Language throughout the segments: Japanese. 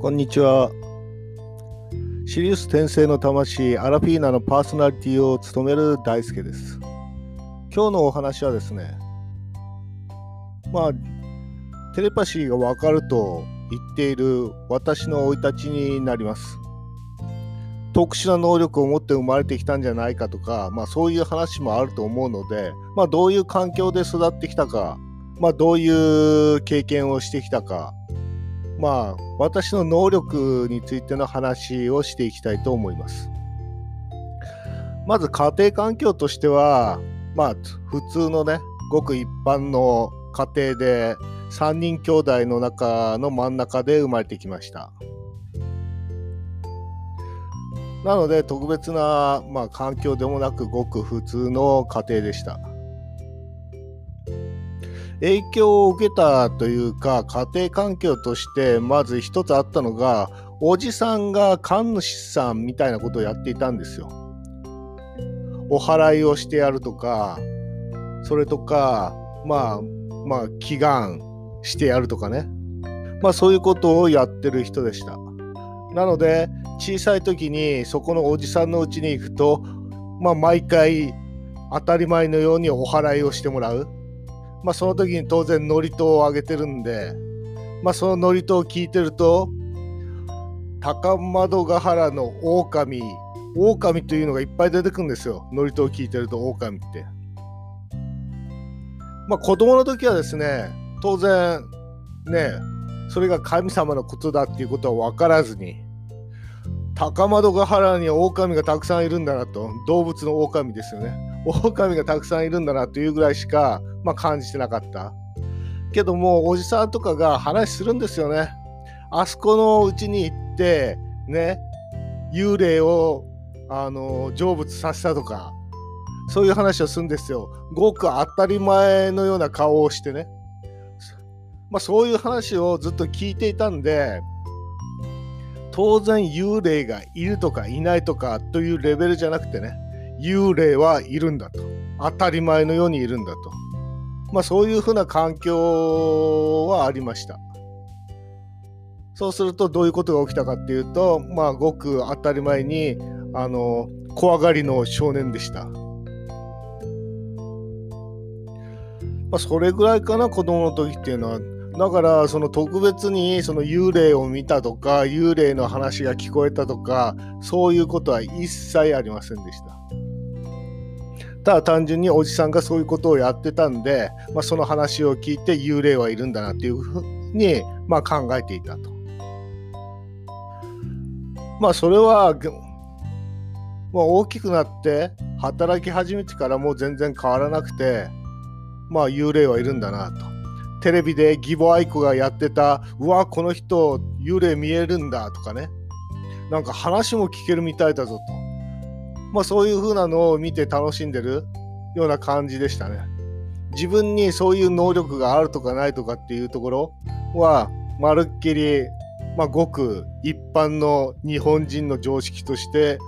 こんにちは。シリウス転生の魂、アラフィーナのパーソナリティを務める大輔です。今日のお話はですね、まあ、テレパシーがわかると言っている私の生い立ちになります。特殊な能力を持って生まれてきたんじゃないかとか、まあそういう話もあると思うので、まあどういう環境で育ってきたか、まあどういう経験をしてきたか、まあ私の能力についての話をしていきたいと思います。まず家庭環境としては、まあ普通のね、ごく一般の家庭で3人兄弟の中の真ん中で生まれてきました。なので特別な、まあ、環境でもなくごく普通の家庭でした。影響を受けたというか家庭環境としてまず一つあったのがおじさんが神主さんみたいなことをやっていたんですよ。お祓いをしてやるとかそれとかまあまあ祈願してやるとかねまあそういうことをやってる人でした。なので小さい時にそこのおじさんの家に行くと、まあ、毎回当たり前のようにお祓いをしてもらう。まあ、その時に当然祝詞をあげてるんで、まあ、その祝詞を聞いてると高円ヶ原の狼狼というのがいっぱい出てくるんですよ祝詞を聞いてると狼って。まあ子供の時はですね当然ねそれが神様のことだっていうことは分からずに高円ヶ原には狼がたくさんいるんだなと動物の狼ですよね狼がたくさんいるんだなというぐらいしか、まあ、感じてなかった。けどもおじさんとかが話するんですよね。あそこのうちに行ってね幽霊をあの成仏させたとかそういう話をするんですよ。ごく当たり前のような顔をしてね。まあそういう話をずっと聞いていたんで当然幽霊がいるとかいないとかというレベルじゃなくてね幽霊はいるんだと。当たり前のようにいるんだと。まあそういうふうな環境はありました。そうするとどういうことが起きたかっていうとまあごく当たり前にあの怖がりの少年でした。まあそれぐらいかな子供の時っていうのは。だからその特別にその幽霊を見たとか幽霊の話が聞こえたとかそういうことは一切ありませんでした。ただ単純におじさんがそういうことをやってたんで、まあ、その話を聞いて幽霊はいるんだなっていうふうに、まあ、考えていたと。まあそれは、まあ、大きくなって働き始めてからもう全然変わらなくてまあ幽霊はいるんだなと。テレビで義母愛子がやってたうわこの人幽霊見えるんだとかねなんか話も聞けるみたいだぞとまあそういう風なのを見て楽しんでるような感じでしたね自分にそういう能力があるとかないとかっていうところはまるっきりまあごく一般の日本人の常識として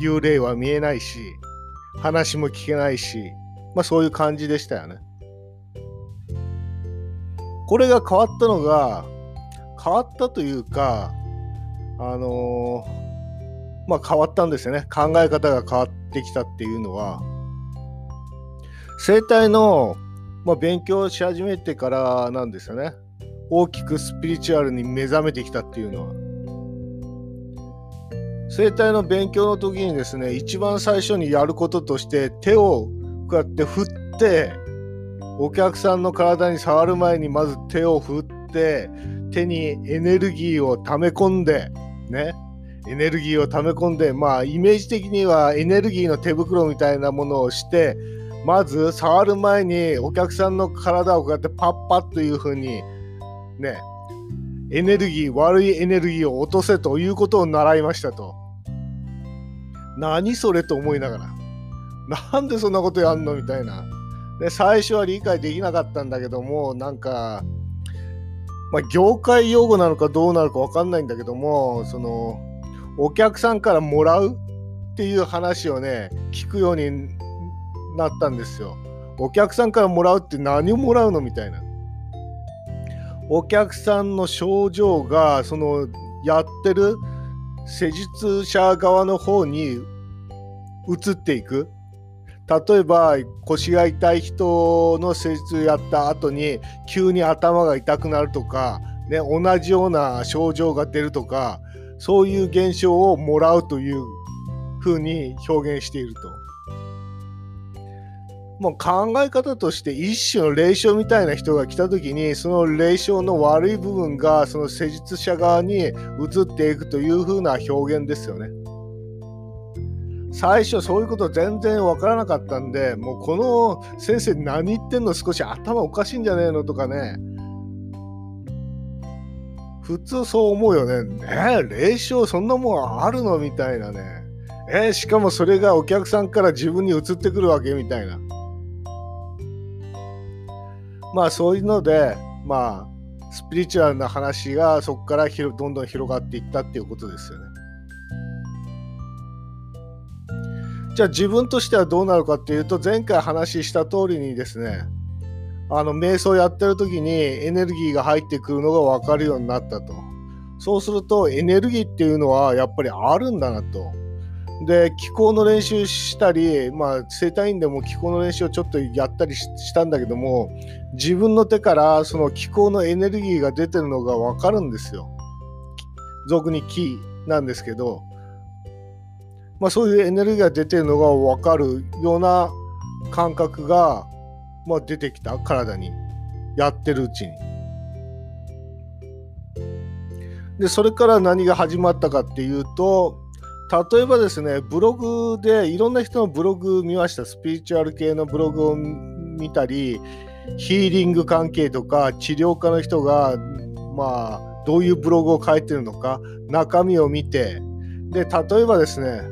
幽霊は見えないし話も聞けないしまあそういう感じでしたよね。これが変わったのが変わったというかあのー、まあ変わったんですよね。考え方が変わってきたっていうのは。生態の、まあ、勉強し始めてからなんですよね。大きくスピリチュアルに目覚めてきたっていうのは。生態の勉強の時にですね一番最初にやることとして手をこうやって振ってお客さんの体に触る前にまず手を振って手にエネルギーを溜め込んでね。エネルギーを溜め込んでまあイメージ的にはエネルギーの手袋みたいなものをしてまず触る前にお客さんの体をこうやってパッパッというふうにねエネルギー悪いエネルギーを落とせということを習いましたと。何それと思いながら。なんでそんなことやんのみたいな。で最初は理解できなかったんだけどもなんか、まあ、業界用語なのかどうなるか分かんないんだけどもそのお客さんからもらうっていう話をね聞くようになったんですよ。お客さんからもらうって何をもらうのみたいな。お客さんの症状がそのやってる施術者側の方に移っていく例えば腰が痛い人の施術やった後に急に頭が痛くなるとか、ね、同じような症状が出るとかそういう現象をもらうというふうに表現していると。もう考え方として一種の霊障みたいな人が来た時にその霊障の悪い部分がその施術者側に移っていくというふうな表現ですよね。最初そういうこと全然わからなかったんでもうこの先生何言ってんの少し頭おかしいんじゃねえのとかね普通そう思うよね。え霊障そんなもんあるのみたいなね。えしかもそれがお客さんから自分に移ってくるわけみたいな。まあそういうので、まあ、スピリチュアルな話がそこからどんどん広がっていったっていうことですよね。じゃあ自分としてはどうなるかっていうと前回話した通りにですねあの瞑想やってる時にエネルギーが入ってくるのが分かるようになったと。そうするとエネルギーっていうのはやっぱりあるんだなと。で気候の練習したりまあ整体院でも気候の練習をちょっとやったりしたんだけども自分の手からその気候のエネルギーが出てるのが分かるんですよ。俗に気なんですけど。まあ、そういうエネルギーが出てるのが分かるような感覚が、まあ、出てきた体にやってるうちに。でそれから何が始まったかっていうと例えばですねブログでいろんな人のブログ見ましたスピリチュアル系のブログを見たりヒーリング関係とか治療家の人がまあどういうブログを書いてるのか中身を見てで例えばですね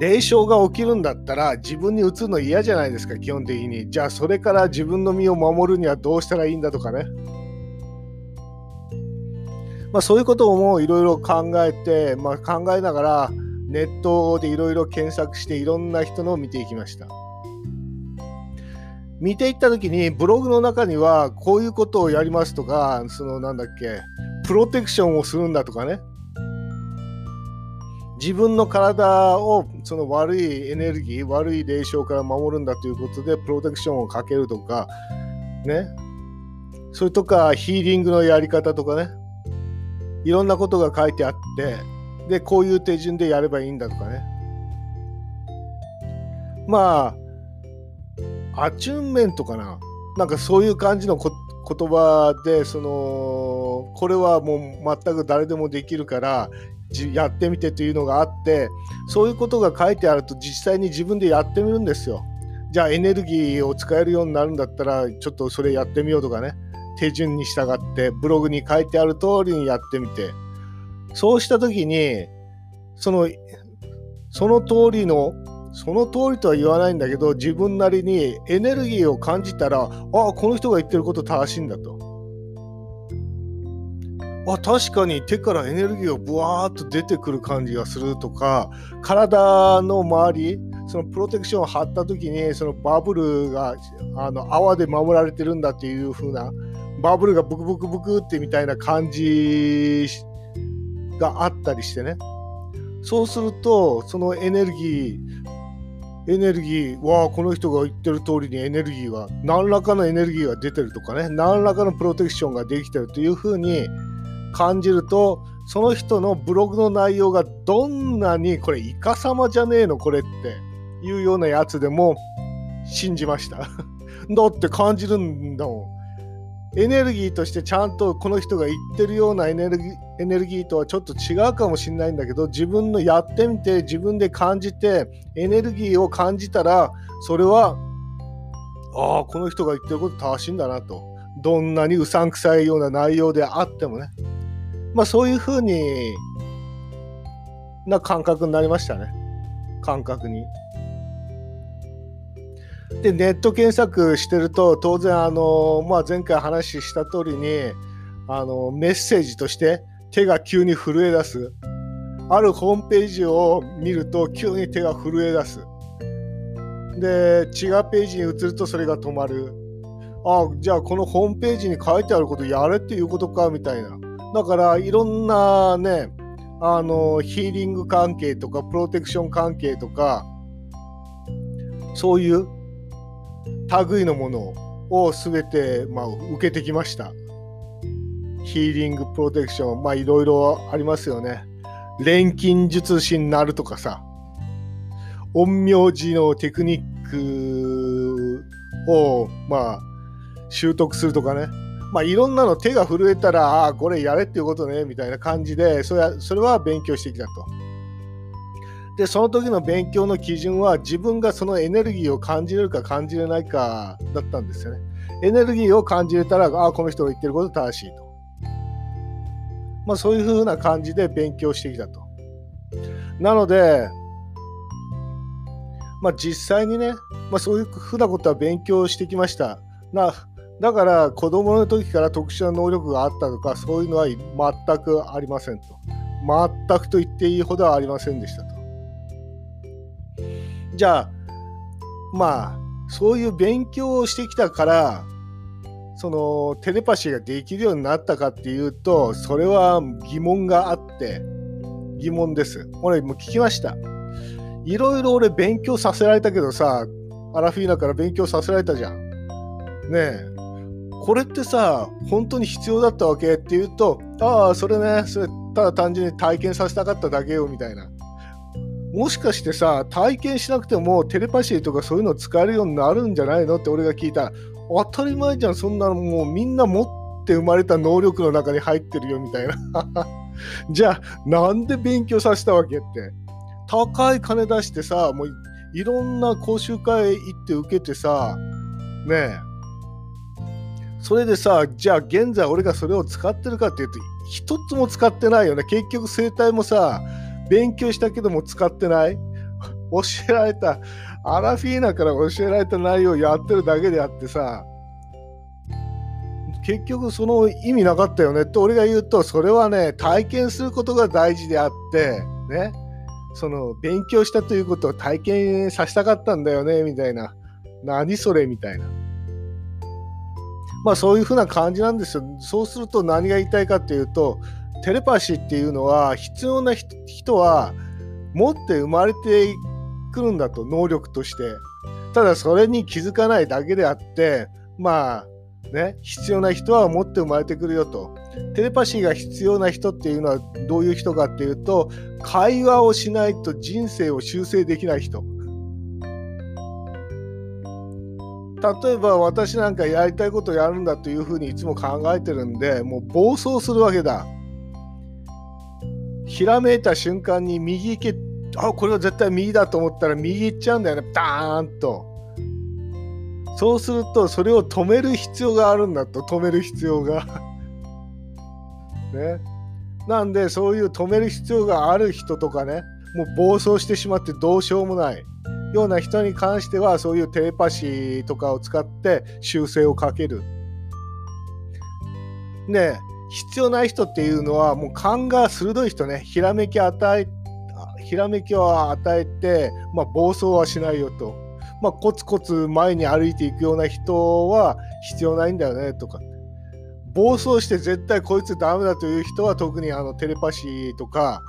霊障が起きるんだったら自分に移るの嫌じゃないですか基本的に。じゃあそれから自分の身を守るにはどうしたらいいんだとかね。まあそういうこともいろいろ考えて、まあ、考えながらネットでいろいろ検索していろんな人のを見ていきました。見ていった時にブログの中にはこういうことをやりますとかそのなんだっけプロテクションをするんだとかね。自分の体をその悪いエネルギー悪い霊障から守るんだということでプロテクションをかけるとかね。それとかヒーリングのやり方とかね。いろんなことが書いてあってでこういう手順でやればいいんだとかね。まあアチューンメントかな。なんかそういう感じの言葉でそのこれはもう全く誰でもできるからやってみてというのがあってそういうことが書いてあると実際に自分でやってみるんですよ。じゃあエネルギーを使えるようになるんだったらちょっとそれやってみようとかね手順に従ってブログに書いてある通りにやってみてそうした時にそのその通りのその通りとは言わないんだけど自分なりにエネルギーを感じたらあこの人が言ってること正しいんだと。あ確かに手からエネルギーをブワーッと出てくる感じがするとか体の周りそのプロテクションを貼った時にそのバブルがあの泡で守られてるんだっていう風なバブルがブクブクブクってみたいな感じがあったりしてね。そうするとそのエネルギーエネルギーはこの人が言ってる通りにエネルギーは何らかのエネルギーが出てるとかね何らかのプロテクションができてるというふうに感じるとその人のブログの内容がどんなにこれイカ様じゃねえのこれっていうようなやつでも信じました。だって感じるんだもん。エネルギーとしてちゃんとこの人が言ってるようなエネルギーエネルギーとはちょっと違うかもしれないんだけど自分のやってみて自分で感じてエネルギーを感じたらそれはああこの人が言ってること正しいんだなと。どんなにうさんくさいような内容であってもね。まあそういうふうにな感覚になりましたね。感覚に。で、ネット検索してると、当然、あの、まあ、前回話した通りに、あの、メッセージとして手が急に震え出す。あるホームページを見ると、急に手が震え出す。で、違うページに移るとそれが止まる。あ、じゃあこのホームページに書いてあることやれっていうことか、みたいな。だからいろんなねあのヒーリング関係とかプロテクション関係とかそういう類のものを全て、まあ、受けてきました。ヒーリングプロテクションまあいろいろありますよね。錬金術師になるとかさ陰陽師のテクニックをまあ習得するとかねまあいろんなの手が震えたらああこれやれっていうことねみたいな感じでそれはそれは勉強してきたと。でその時の勉強の基準は自分がそのエネルギーを感じれるか感じれないかだったんですよね。エネルギーを感じれたらああこの人が言ってること正しいと。まあ、そういうふうな感じで勉強してきたと。なので、まあ、実際にね、まあ、そういうふうなことは勉強してきました。なだから子供の時から特殊な能力があったとかそういうのは全くありませんと。全くと言っていいほどはありませんでしたと。じゃあまあそういう勉強をしてきたからそのテレパシーができるようになったかっていうとそれは疑問があって疑問です俺も聞きましたいろいろ俺勉強させられたけどさアラフィーナから勉強させられたじゃんねえこれってさ本当に必要だったわけっていうとああそれねそれただ単純に体験させたかっただけよみたいな。もしかしてさ体験しなくてもテレパシーとかそういうの使えるようになるんじゃないのって俺が聞いた。ら当たり前じゃんそんなのもうみんな持って生まれた能力の中に入ってるよみたいな。じゃあなんで勉強させたわけって。高い金出してさもういろんな講習会行って受けてさねえ。それでさじゃあ現在俺がそれを使ってるかっていうと一つも使ってないよね。結局生態もさ勉強したけども使ってない。教えられたアラフィーナから教えられた内容をやってるだけであってさ結局その意味なかったよね。って俺が言うとそれはね体験することが大事であってね。その勉強したということを体験させたかったんだよねみたいな。何それみたいな。まあそういうふうな感じなんですよ。そうすると何が言いたいかっていうとテレパシーっていうのは必要な人は持って生まれてくるんだと能力として。ただそれに気づかないだけであってまあね必要な人は持って生まれてくるよと。テレパシーが必要な人っていうのはどういう人かっていうと会話をしないと人生を修正できない人。例えば私なんかやりたいことやるんだというふうにいつも考えてるんでもう暴走するわけだ。ひらめいた瞬間に右行けあこれは絶対右だと思ったら右行っちゃうんだよね。ダーンと。そうするとそれを止める必要があるんだと。止める必要が。ね。なんでそういう止める必要がある人とかねもう暴走してしまってどうしようもない。ような人に関してはそういうテレパシーとかを使って修正をかける。で必要ない人っていうのはもう勘が鋭い人ね。ひらめき与えひらめきを与えて、まあ、暴走はしないよと、まあ、コツコツ前に歩いていくような人は必要ないんだよねとか。暴走して絶対こいつダメだという人は特にあのテレパシーとか、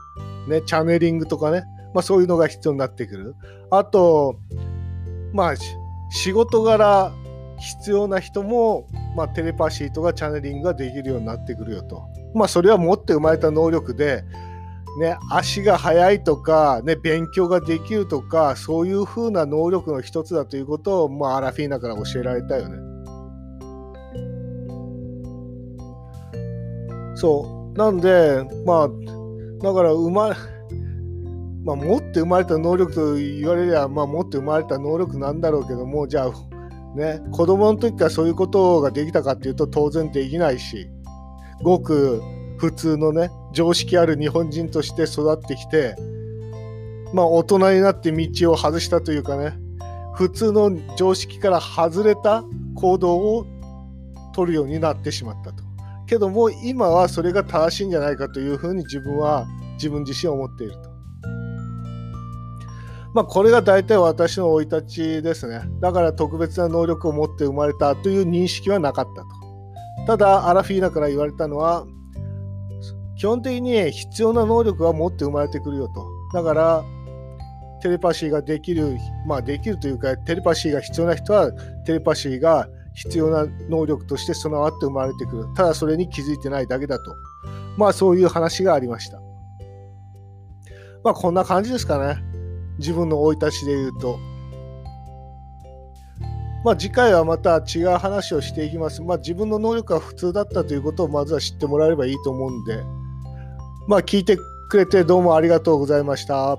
ね、チャネリングとかね、まあ、そういうのが必要になってくるあとまあ仕事柄必要な人も、まあ、テレパシーとかチャネリングができるようになってくるよと。まあそれは持って生まれた能力でね、足が速いとか、ね、勉強ができるとかそういう風な能力の一つだということを、まあ、アラフィーナから教えられたよね。そうなんでまあだから生まれまあ、持って生まれた能力と言われりゃ、まあ、持って生まれた能力なんだろうけどもじゃあね子供の時からそういうことができたかっていうと当然できないしごく普通のね常識ある日本人として育ってきてまあ大人になって道を外したというかね普通の常識から外れた行動を取るようになってしまったと。けども今はそれが正しいんじゃないかというふうに自分は自分自身思っていると。まあこれが大体私の生い立ちですね。だから特別な能力を持って生まれたという認識はなかったと。ただアラフィーナから言われたのは基本的に必要な能力は持って生まれてくるよと。だからテレパシーができる、まあできるというか、テレパシーが必要な人はテレパシーが必要な能力として備わって生まれてくる。ただそれに気づいてないだけだと。まあそういう話がありました。まあこんな感じですかね。自分の生い立ちで言うと。まあ次回はまた違う話をしていきます。まあ自分の能力が普通だったということをまずは知ってもらえればいいと思うんで、まあ聞いてくれてどうもありがとうございました。